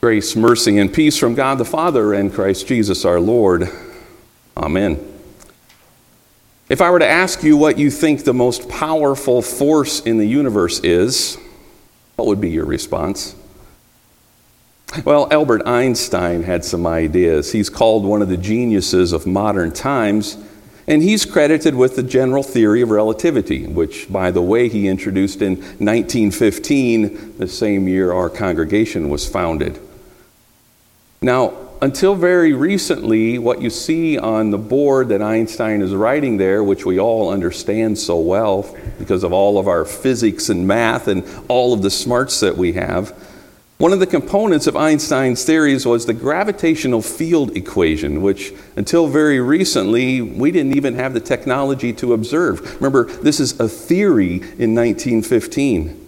Grace, mercy, and peace from God the Father and Christ Jesus our Lord. Amen. If I were to ask you what you think the most powerful force in the universe is, what would be your response? Well, Albert Einstein had some ideas. He's called one of the geniuses of modern times, and he's credited with the general theory of relativity, which, by the way, he introduced in 1915, the same year our congregation was founded. Now, until very recently, what you see on the board that Einstein is writing there, which we all understand so well because of all of our physics and math and all of the smarts that we have, one of the components of Einstein's theories was the gravitational field equation, which until very recently we didn't even have the technology to observe. Remember, this is a theory in 1915.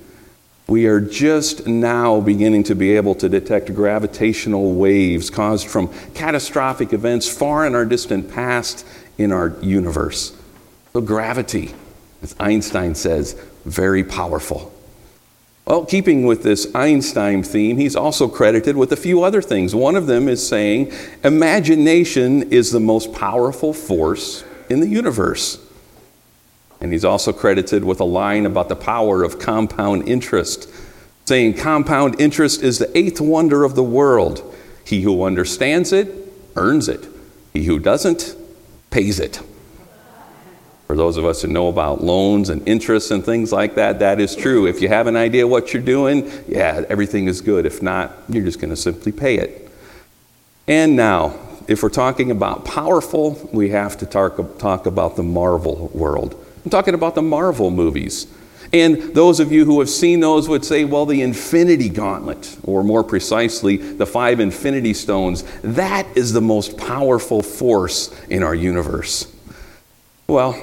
We are just now beginning to be able to detect gravitational waves caused from catastrophic events far in our distant past in our universe. So, gravity, as Einstein says, very powerful. Well, keeping with this Einstein theme, he's also credited with a few other things. One of them is saying imagination is the most powerful force in the universe. And he's also credited with a line about the power of compound interest, saying compound interest is the eighth wonder of the world. He who understands it earns it, he who doesn't pays it. For those of us who know about loans and interest and things like that, that is true. If you have an idea what you're doing, yeah, everything is good. If not, you're just going to simply pay it. And now, if we're talking about powerful, we have to talk, talk about the Marvel world. I'm talking about the Marvel movies. And those of you who have seen those would say, well, the Infinity Gauntlet, or more precisely, the five Infinity Stones, that is the most powerful force in our universe. Well,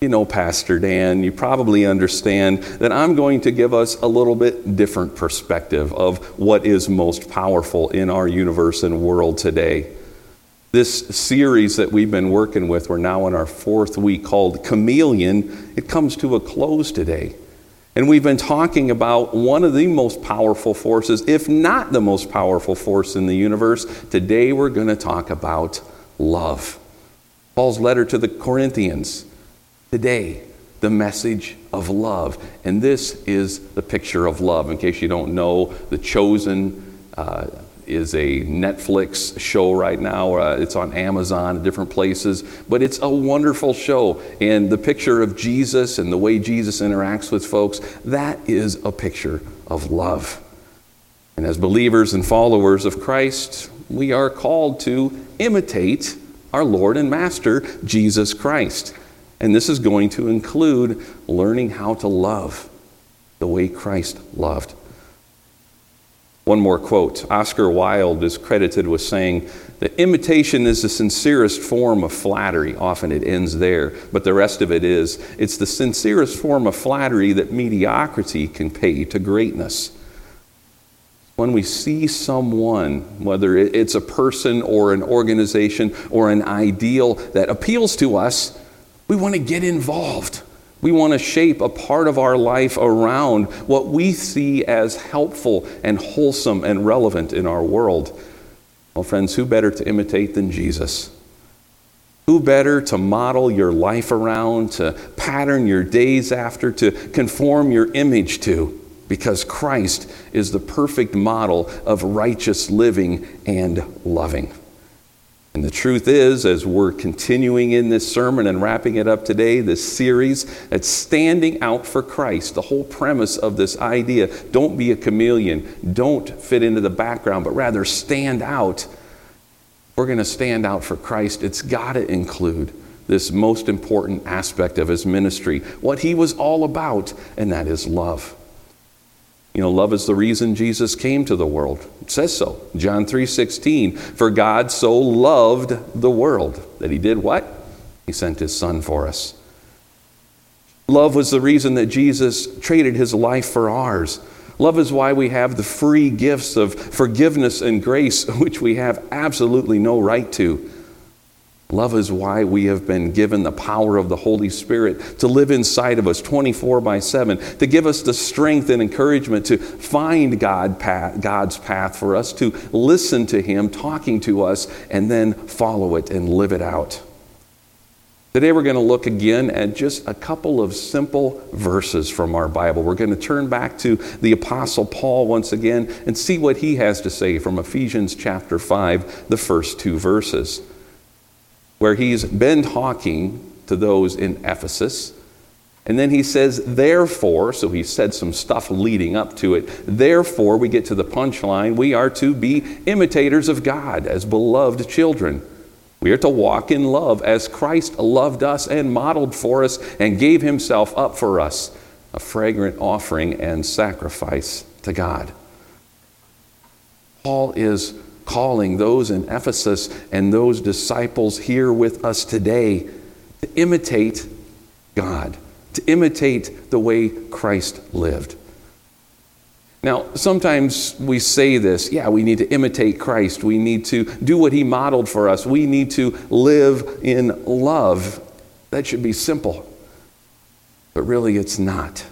you know, Pastor Dan, you probably understand that I'm going to give us a little bit different perspective of what is most powerful in our universe and world today. This series that we've been working with, we're now in our fourth week called Chameleon, it comes to a close today. And we've been talking about one of the most powerful forces, if not the most powerful force in the universe. Today we're going to talk about love. Paul's letter to the Corinthians today the message of love. And this is the picture of love. In case you don't know, The Chosen uh, is a Netflix show right now. Uh, it's on Amazon, different places, but it's a wonderful show. And the picture of Jesus and the way Jesus interacts with folks, that is a picture of love. And as believers and followers of Christ, we are called to imitate our Lord and Master, Jesus Christ. And this is going to include learning how to love the way Christ loved. One more quote. Oscar Wilde is credited with saying that imitation is the sincerest form of flattery. Often it ends there, but the rest of it is it's the sincerest form of flattery that mediocrity can pay to greatness. When we see someone, whether it's a person or an organization or an ideal that appeals to us, we want to get involved. We want to shape a part of our life around what we see as helpful and wholesome and relevant in our world. Well, friends, who better to imitate than Jesus? Who better to model your life around, to pattern your days after, to conform your image to? Because Christ is the perfect model of righteous living and loving. And the truth is, as we're continuing in this sermon and wrapping it up today, this series, it's standing out for Christ. The whole premise of this idea don't be a chameleon, don't fit into the background, but rather stand out. We're going to stand out for Christ. It's got to include this most important aspect of his ministry, what he was all about, and that is love. You know, love is the reason Jesus came to the world. It says so. John 3:16, for God so loved the world that he did what? He sent his son for us. Love was the reason that Jesus traded his life for ours. Love is why we have the free gifts of forgiveness and grace, which we have absolutely no right to. Love is why we have been given the power of the Holy Spirit to live inside of us 24 by 7, to give us the strength and encouragement to find God path, God's path for us, to listen to Him talking to us, and then follow it and live it out. Today we're going to look again at just a couple of simple verses from our Bible. We're going to turn back to the Apostle Paul once again and see what he has to say from Ephesians chapter 5, the first two verses where he's been talking to those in Ephesus. And then he says, therefore, so he said some stuff leading up to it. Therefore, we get to the punchline we are to be imitators of God as beloved children. We are to walk in love as Christ loved us and modeled for us and gave himself up for us, a fragrant offering and sacrifice to God. Paul is calling those in Ephesus and those disciples here with us today to imitate God, to imitate the way Christ lived. Now, sometimes we say this yeah, we need to imitate Christ. We need to do what he modeled for us. We need to live in love. That should be simple. But really, it's not.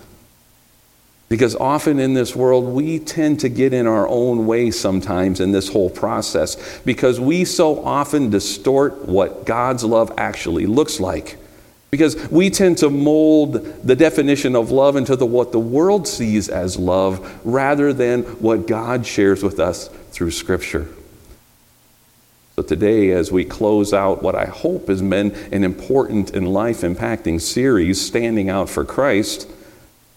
Because often in this world, we tend to get in our own way sometimes in this whole process because we so often distort what God's love actually looks like. Because we tend to mold the definition of love into the, what the world sees as love rather than what God shares with us through Scripture. So today, as we close out what I hope has been an important and life impacting series, Standing Out for Christ,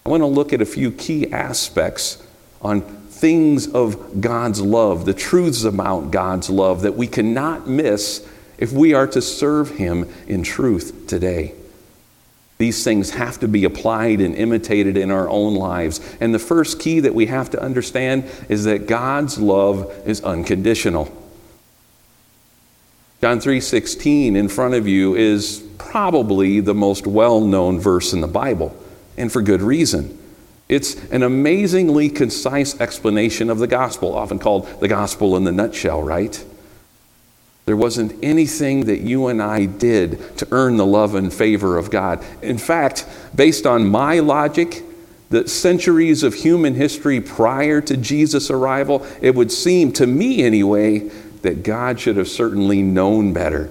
I want to look at a few key aspects on things of God's love, the truths about God's love that we cannot miss if we are to serve Him in truth today. These things have to be applied and imitated in our own lives. And the first key that we have to understand is that God's love is unconditional. John 3:16 in front of you is probably the most well-known verse in the Bible and for good reason. It's an amazingly concise explanation of the gospel, often called the gospel in the nutshell, right? There wasn't anything that you and I did to earn the love and favor of God. In fact, based on my logic, the centuries of human history prior to Jesus' arrival, it would seem to me anyway that God should have certainly known better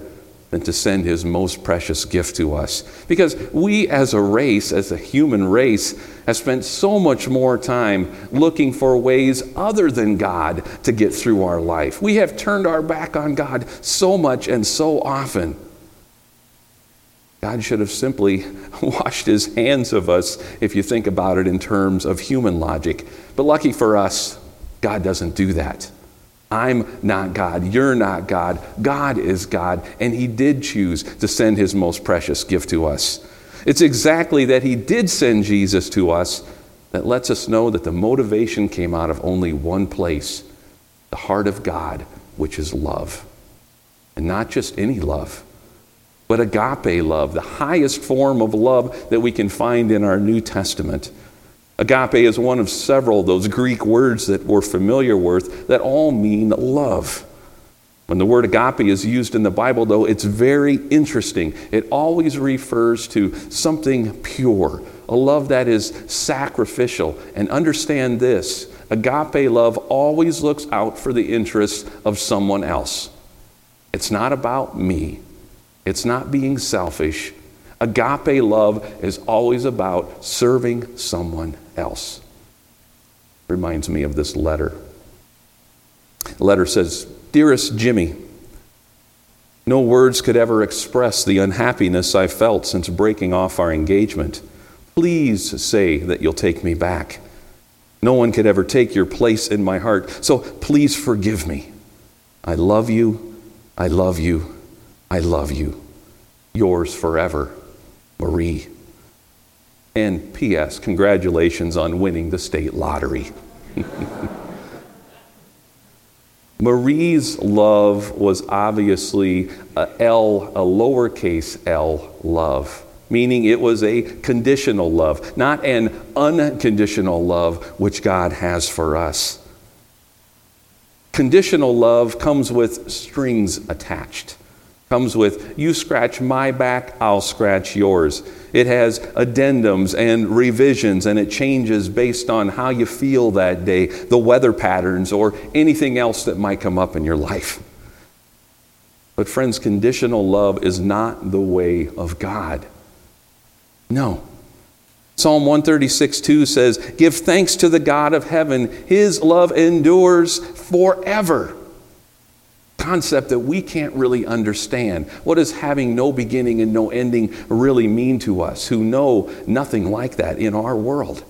than to send his most precious gift to us. Because we as a race, as a human race, have spent so much more time looking for ways other than God to get through our life. We have turned our back on God so much and so often. God should have simply washed his hands of us if you think about it in terms of human logic. But lucky for us, God doesn't do that. I'm not God. You're not God. God is God. And He did choose to send His most precious gift to us. It's exactly that He did send Jesus to us that lets us know that the motivation came out of only one place the heart of God, which is love. And not just any love, but agape love, the highest form of love that we can find in our New Testament. Agape is one of several of those Greek words that we're familiar with that all mean love. When the word agape is used in the Bible, though, it's very interesting. It always refers to something pure, a love that is sacrificial. And understand this agape love always looks out for the interests of someone else. It's not about me, it's not being selfish. Agape love is always about serving someone else. Reminds me of this letter. The letter says, Dearest Jimmy, no words could ever express the unhappiness I felt since breaking off our engagement. Please say that you'll take me back. No one could ever take your place in my heart, so please forgive me. I love you, I love you, I love you. Yours forever, Marie. And P.S., congratulations on winning the state lottery. Marie's love was obviously a L, a lowercase l love, meaning it was a conditional love, not an unconditional love which God has for us. Conditional love comes with strings attached. Comes with, you scratch my back, I'll scratch yours. It has addendums and revisions, and it changes based on how you feel that day, the weather patterns, or anything else that might come up in your life. But, friends, conditional love is not the way of God. No. Psalm 136 2 says, Give thanks to the God of heaven, his love endures forever concept that we can't really understand. What does having no beginning and no ending really mean to us who know nothing like that in our world?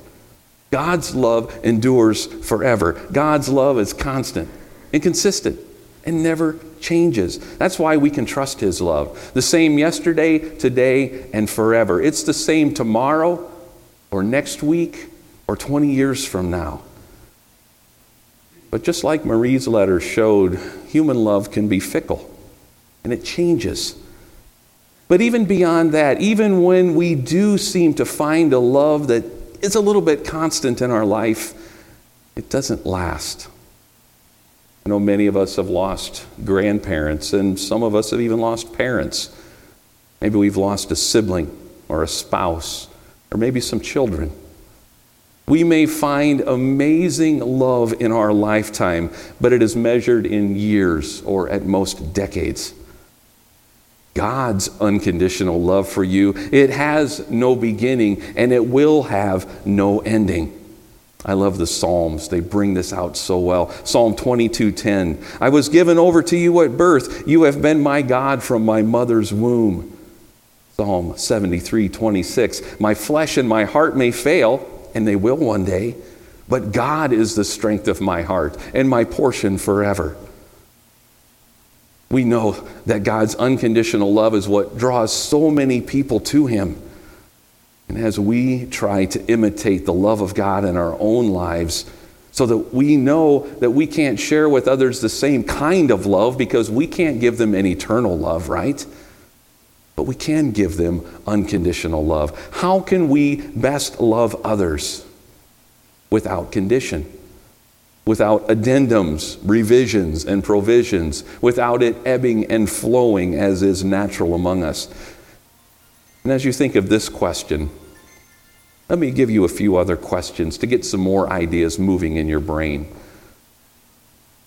God's love endures forever. God's love is constant and consistent and never changes. That's why we can trust His love. The same yesterday, today, and forever. It's the same tomorrow or next week or 20 years from now. But just like Marie's letter showed, human love can be fickle and it changes. But even beyond that, even when we do seem to find a love that is a little bit constant in our life, it doesn't last. I know many of us have lost grandparents, and some of us have even lost parents. Maybe we've lost a sibling or a spouse, or maybe some children. We may find amazing love in our lifetime, but it is measured in years or at most decades. God's unconditional love for you, it has no beginning and it will have no ending. I love the Psalms. They bring this out so well. Psalm 22:10. I was given over to you at birth. You have been my God from my mother's womb. Psalm 73:26. My flesh and my heart may fail, and they will one day. But God is the strength of my heart and my portion forever. We know that God's unconditional love is what draws so many people to Him. And as we try to imitate the love of God in our own lives, so that we know that we can't share with others the same kind of love because we can't give them an eternal love, right? But we can give them unconditional love. How can we best love others without condition? Without addendums, revisions, and provisions, without it ebbing and flowing as is natural among us. And as you think of this question, let me give you a few other questions to get some more ideas moving in your brain.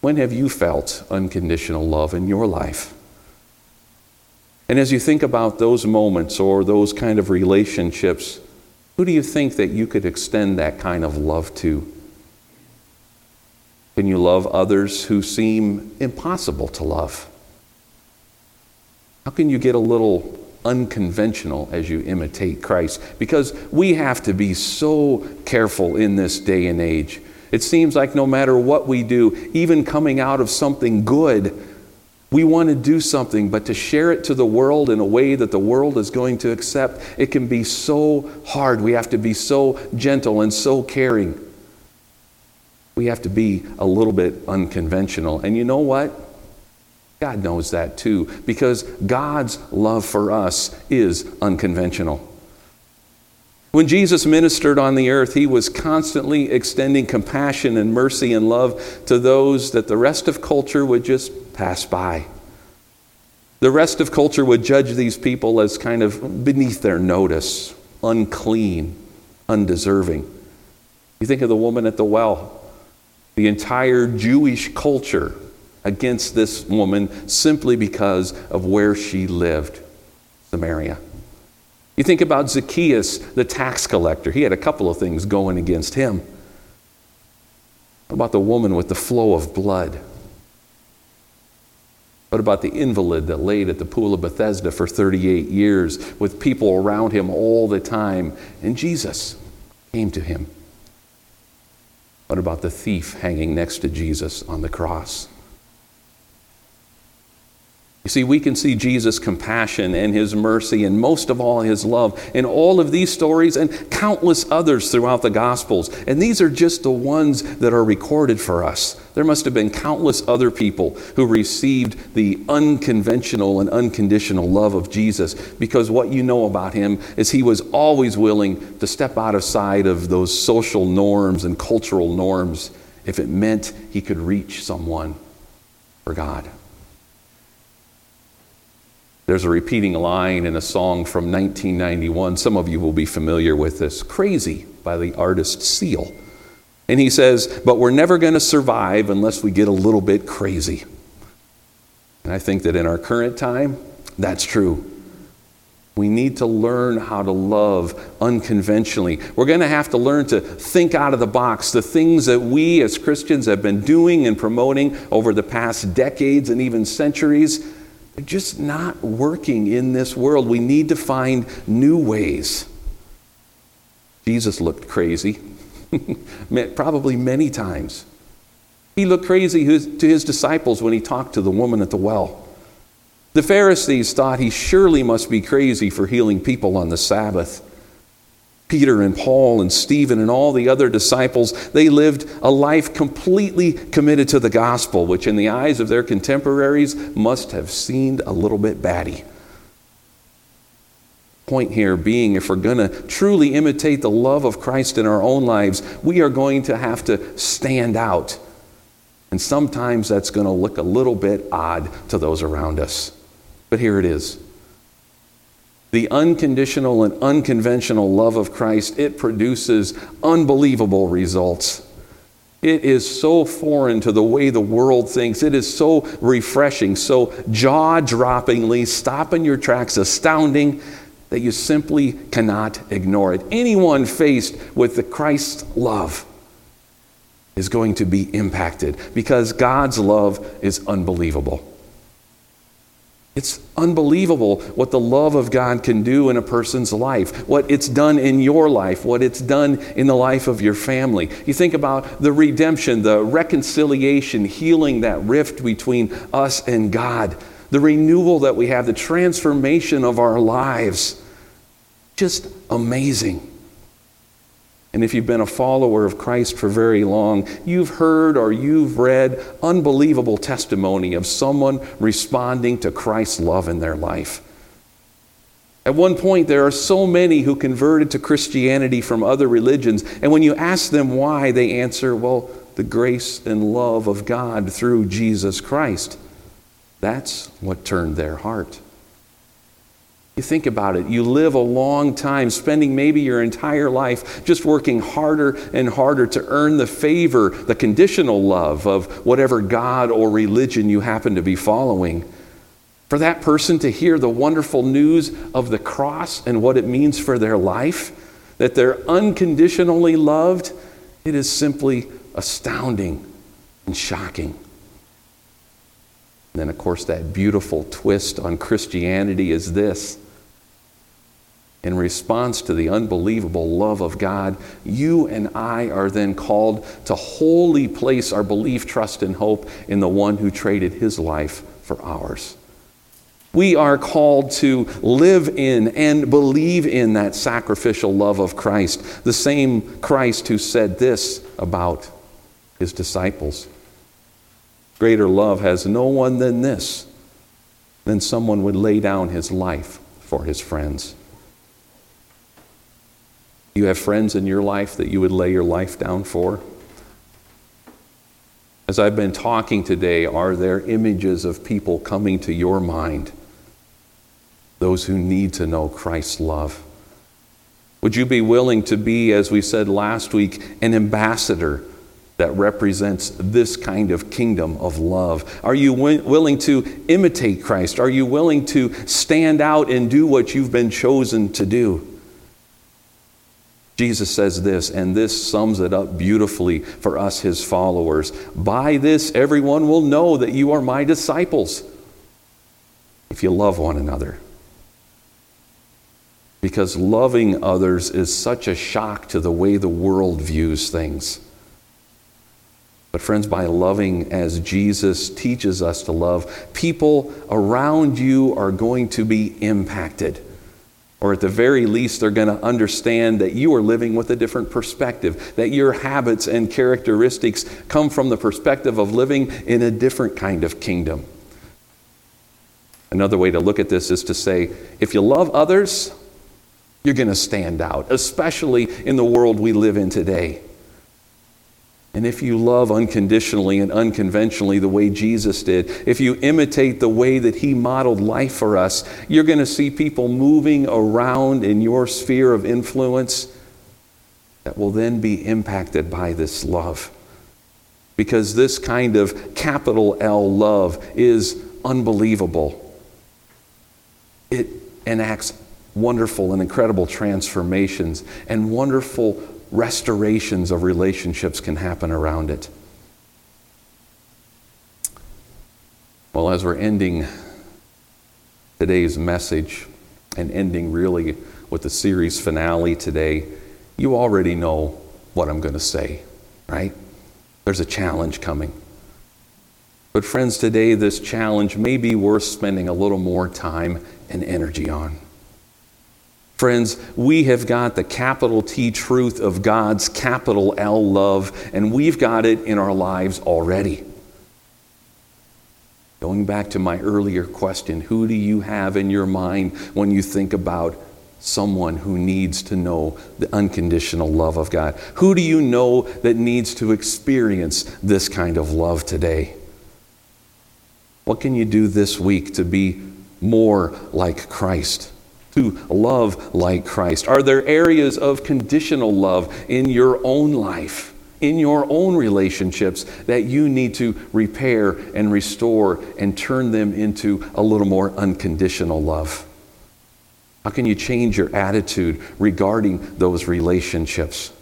When have you felt unconditional love in your life? And as you think about those moments or those kind of relationships, who do you think that you could extend that kind of love to? Can you love others who seem impossible to love? How can you get a little unconventional as you imitate Christ? Because we have to be so careful in this day and age. It seems like no matter what we do, even coming out of something good, we want to do something, but to share it to the world in a way that the world is going to accept, it can be so hard. We have to be so gentle and so caring. We have to be a little bit unconventional. And you know what? God knows that too, because God's love for us is unconventional. When Jesus ministered on the earth, he was constantly extending compassion and mercy and love to those that the rest of culture would just pass by. The rest of culture would judge these people as kind of beneath their notice, unclean, undeserving. You think of the woman at the well, the entire Jewish culture against this woman simply because of where she lived, Samaria. You think about Zacchaeus, the tax collector. He had a couple of things going against him. What about the woman with the flow of blood? What about the invalid that laid at the pool of Bethesda for 38 years with people around him all the time? And Jesus came to him. What about the thief hanging next to Jesus on the cross? You see, we can see Jesus' compassion and his mercy and most of all his love in all of these stories and countless others throughout the Gospels. And these are just the ones that are recorded for us. There must have been countless other people who received the unconventional and unconditional love of Jesus because what you know about him is he was always willing to step out of sight of those social norms and cultural norms if it meant he could reach someone for God. There's a repeating line in a song from 1991. Some of you will be familiar with this Crazy by the artist Seal. And he says, But we're never going to survive unless we get a little bit crazy. And I think that in our current time, that's true. We need to learn how to love unconventionally. We're going to have to learn to think out of the box. The things that we as Christians have been doing and promoting over the past decades and even centuries, just not working in this world. We need to find new ways. Jesus looked crazy, probably many times. He looked crazy to his disciples when he talked to the woman at the well. The Pharisees thought he surely must be crazy for healing people on the Sabbath. Peter and Paul and Stephen and all the other disciples, they lived a life completely committed to the gospel, which in the eyes of their contemporaries must have seemed a little bit batty. Point here being, if we're going to truly imitate the love of Christ in our own lives, we are going to have to stand out. And sometimes that's going to look a little bit odd to those around us. But here it is. The unconditional and unconventional love of Christ, it produces unbelievable results. It is so foreign to the way the world thinks. It is so refreshing, so jaw droppingly, stop in your tracks, astounding that you simply cannot ignore it. Anyone faced with the Christ love is going to be impacted because God's love is unbelievable. It's unbelievable what the love of God can do in a person's life, what it's done in your life, what it's done in the life of your family. You think about the redemption, the reconciliation, healing that rift between us and God, the renewal that we have, the transformation of our lives. Just amazing. And if you've been a follower of Christ for very long, you've heard or you've read unbelievable testimony of someone responding to Christ's love in their life. At one point, there are so many who converted to Christianity from other religions, and when you ask them why, they answer, well, the grace and love of God through Jesus Christ. That's what turned their heart. You think about it. You live a long time, spending maybe your entire life just working harder and harder to earn the favor, the conditional love of whatever God or religion you happen to be following. For that person to hear the wonderful news of the cross and what it means for their life, that they're unconditionally loved, it is simply astounding and shocking. And then, of course, that beautiful twist on Christianity is this in response to the unbelievable love of God, you and I are then called to wholly place our belief, trust, and hope in the one who traded his life for ours. We are called to live in and believe in that sacrificial love of Christ, the same Christ who said this about his disciples. Greater love has no one than this, than someone would lay down his life for his friends. You have friends in your life that you would lay your life down for? As I've been talking today, are there images of people coming to your mind? Those who need to know Christ's love. Would you be willing to be, as we said last week, an ambassador that represents this kind of kingdom of love? Are you willing to imitate Christ? Are you willing to stand out and do what you've been chosen to do? Jesus says this, and this sums it up beautifully for us, his followers. By this, everyone will know that you are my disciples if you love one another. Because loving others is such a shock to the way the world views things. But, friends, by loving as Jesus teaches us to love, people around you are going to be impacted. Or at the very least, they're going to understand that you are living with a different perspective, that your habits and characteristics come from the perspective of living in a different kind of kingdom. Another way to look at this is to say if you love others, you're going to stand out, especially in the world we live in today. And if you love unconditionally and unconventionally the way Jesus did, if you imitate the way that he modeled life for us, you're going to see people moving around in your sphere of influence that will then be impacted by this love. Because this kind of capital L love is unbelievable. It enacts wonderful and incredible transformations and wonderful restorations of relationships can happen around it. Well, as we're ending today's message and ending really with the series finale today, you already know what I'm going to say, right? There's a challenge coming. But, friends, today this challenge may be worth spending a little more time and energy on. Friends, we have got the capital T truth of God's capital L love, and we've got it in our lives already. Going back to my earlier question, who do you have in your mind when you think about someone who needs to know the unconditional love of God? Who do you know that needs to experience this kind of love today? What can you do this week to be more like Christ? To love like Christ? Are there areas of conditional love in your own life, in your own relationships, that you need to repair and restore and turn them into a little more unconditional love? How can you change your attitude regarding those relationships?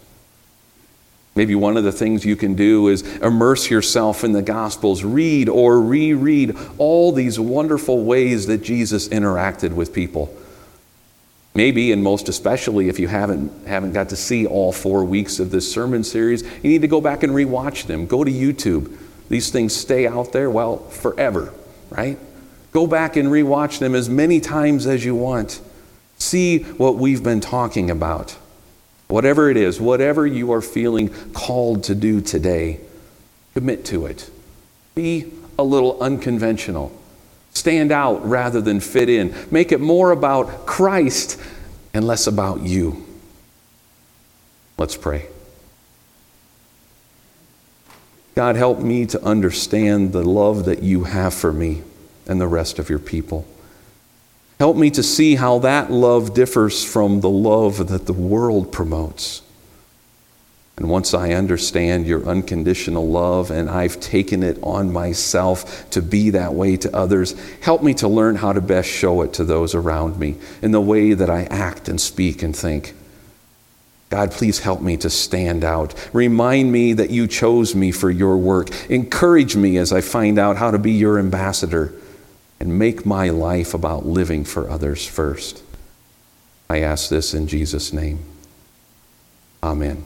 Maybe one of the things you can do is immerse yourself in the Gospels, read or reread all these wonderful ways that Jesus interacted with people. Maybe, and most especially, if you haven't, haven't got to see all four weeks of this sermon series, you need to go back and rewatch them. Go to YouTube. These things stay out there, well, forever, right? Go back and rewatch them as many times as you want. See what we've been talking about. Whatever it is, whatever you are feeling called to do today, commit to it. Be a little unconventional. Stand out rather than fit in. Make it more about Christ and less about you. Let's pray. God, help me to understand the love that you have for me and the rest of your people. Help me to see how that love differs from the love that the world promotes. And once I understand your unconditional love and I've taken it on myself to be that way to others, help me to learn how to best show it to those around me in the way that I act and speak and think. God, please help me to stand out. Remind me that you chose me for your work. Encourage me as I find out how to be your ambassador and make my life about living for others first. I ask this in Jesus' name. Amen.